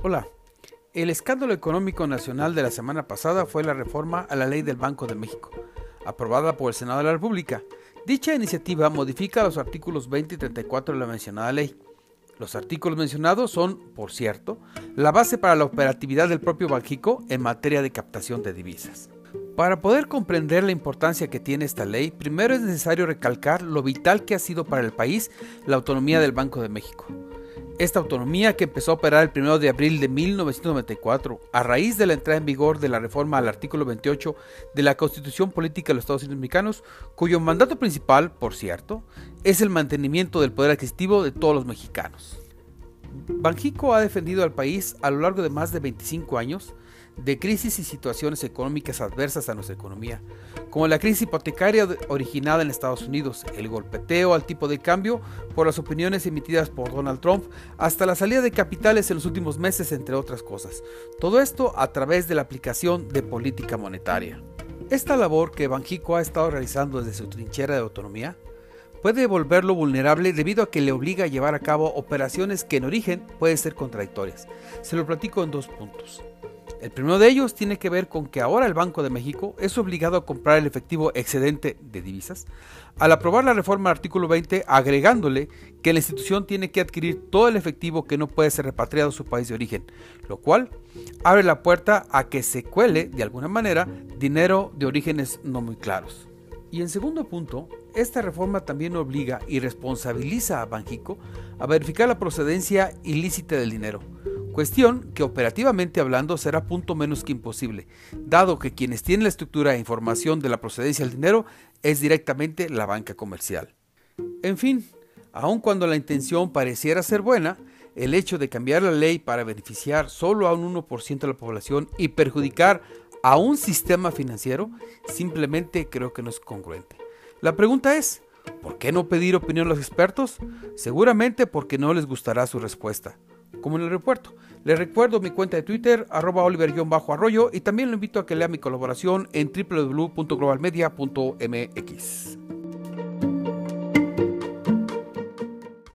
Hola. El escándalo económico nacional de la semana pasada fue la reforma a la ley del Banco de México, aprobada por el Senado de la República. Dicha iniciativa modifica los artículos 20 y 34 de la mencionada ley. Los artículos mencionados son, por cierto, la base para la operatividad del propio Banjico en materia de captación de divisas. Para poder comprender la importancia que tiene esta ley, primero es necesario recalcar lo vital que ha sido para el país la autonomía del Banco de México. Esta autonomía que empezó a operar el 1 de abril de 1994 a raíz de la entrada en vigor de la reforma al artículo 28 de la Constitución Política de los Estados Unidos Mexicanos, cuyo mandato principal, por cierto, es el mantenimiento del poder adquisitivo de todos los mexicanos. Banjico ha defendido al país a lo largo de más de 25 años de crisis y situaciones económicas adversas a nuestra economía, como la crisis hipotecaria originada en Estados Unidos, el golpeteo al tipo de cambio por las opiniones emitidas por Donald Trump, hasta la salida de capitales en los últimos meses, entre otras cosas. Todo esto a través de la aplicación de política monetaria. Esta labor que Banjico ha estado realizando desde su trinchera de autonomía puede volverlo vulnerable debido a que le obliga a llevar a cabo operaciones que en origen pueden ser contradictorias. Se lo platico en dos puntos. El primero de ellos tiene que ver con que ahora el Banco de México es obligado a comprar el efectivo excedente de divisas al aprobar la reforma del artículo 20 agregándole que la institución tiene que adquirir todo el efectivo que no puede ser repatriado a su país de origen, lo cual abre la puerta a que se cuele de alguna manera dinero de orígenes no muy claros. Y en segundo punto, esta reforma también obliga y responsabiliza a Banjico a verificar la procedencia ilícita del dinero, Cuestión que operativamente hablando será punto menos que imposible, dado que quienes tienen la estructura e información de la procedencia del dinero es directamente la banca comercial. En fin, aun cuando la intención pareciera ser buena, el hecho de cambiar la ley para beneficiar solo a un 1% de la población y perjudicar a un sistema financiero simplemente creo que no es congruente. La pregunta es, ¿por qué no pedir opinión a los expertos? Seguramente porque no les gustará su respuesta como en el aeropuerto. Les recuerdo mi cuenta de Twitter, arroba oliver-arroyo, y también lo invito a que lea mi colaboración en www.globalmedia.mx.